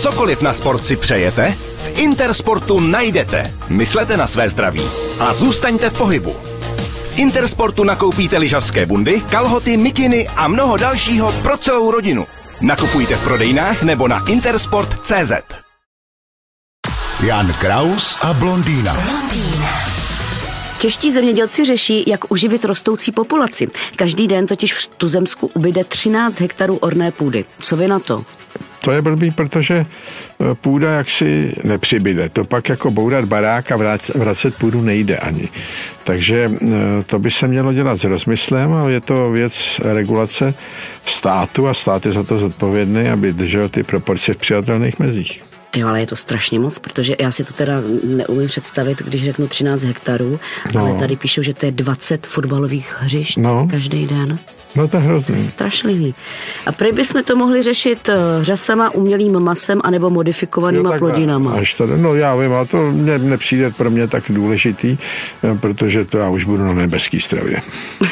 Cokoliv na sport si přejete, v Intersportu najdete. Myslete na své zdraví a zůstaňte v pohybu. V Intersportu nakoupíte lyžařské bundy, kalhoty, mikiny a mnoho dalšího pro celou rodinu. Nakupujte v prodejnách nebo na intersport.cz. Jan Kraus a blondýna. Čeští zemědělci řeší, jak uživit rostoucí populaci. Každý den totiž v Tuzemsku ubyde 13 hektarů orné půdy. Co vy na to? To je blbý, protože e, půda jaksi nepřibyde. To pak jako bourat barák a vracet půdu nejde ani. Takže e, to by se mělo dělat s rozmyslem a je to věc regulace státu a stát je za to zodpovědný, aby držel ty proporce v přijatelných mezích. Ty, ale je to strašně moc, protože já si to teda neumím představit, když řeknu 13 hektarů, no. ale tady píšou, že to je 20 fotbalových hřišť no. každý den. No to je hrozný. Strašlivý. A prý bychom to mohli řešit eh, řasama, umělým masem anebo modifikovanýma jo, plodinama. Až to, no já vím, ale to ne, nepřijde pro mě tak důležitý, eh, protože to já už budu na nebeský stravě.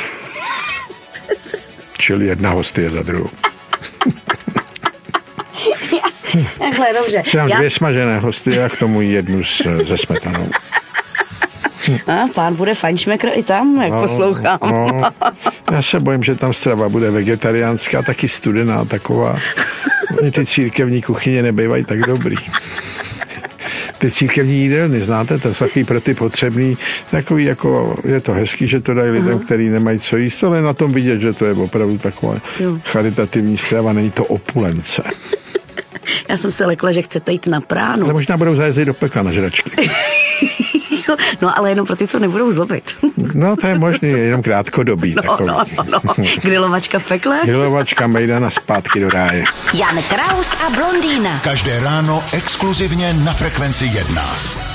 Čili jedna hostie za druhou. Takhle, dobře. Přidám Já... dvě smažené hosty a k tomu jednu s, se smetanou. A pán bude fajnšmekr i tam, jak no, poslouchám. No, já se bojím, že tam strava bude vegetariánská, taky studená taková. Oni ty církevní kuchyně nebývají tak dobrý. Ty církevní jídelny, znáte, to jsou takový pro ty potřebný, takový jako, je to hezký, že to dají lidem, uh-huh. kteří nemají co jíst, ale na tom vidět, že to je opravdu taková jo. charitativní strava, není to opulence. Já jsem se lekla, že chcete jít na pránu. Ale možná budou zajezdit do pekla na žračky. no ale jenom pro ty, co nebudou zlobit. no to je možný, jenom krátkodobý. No, takový. no, no, no. Grilovačka v pekle? Grilovačka mejdana zpátky do ráje. Jan Kraus a blondýna. Každé ráno exkluzivně na Frekvenci 1.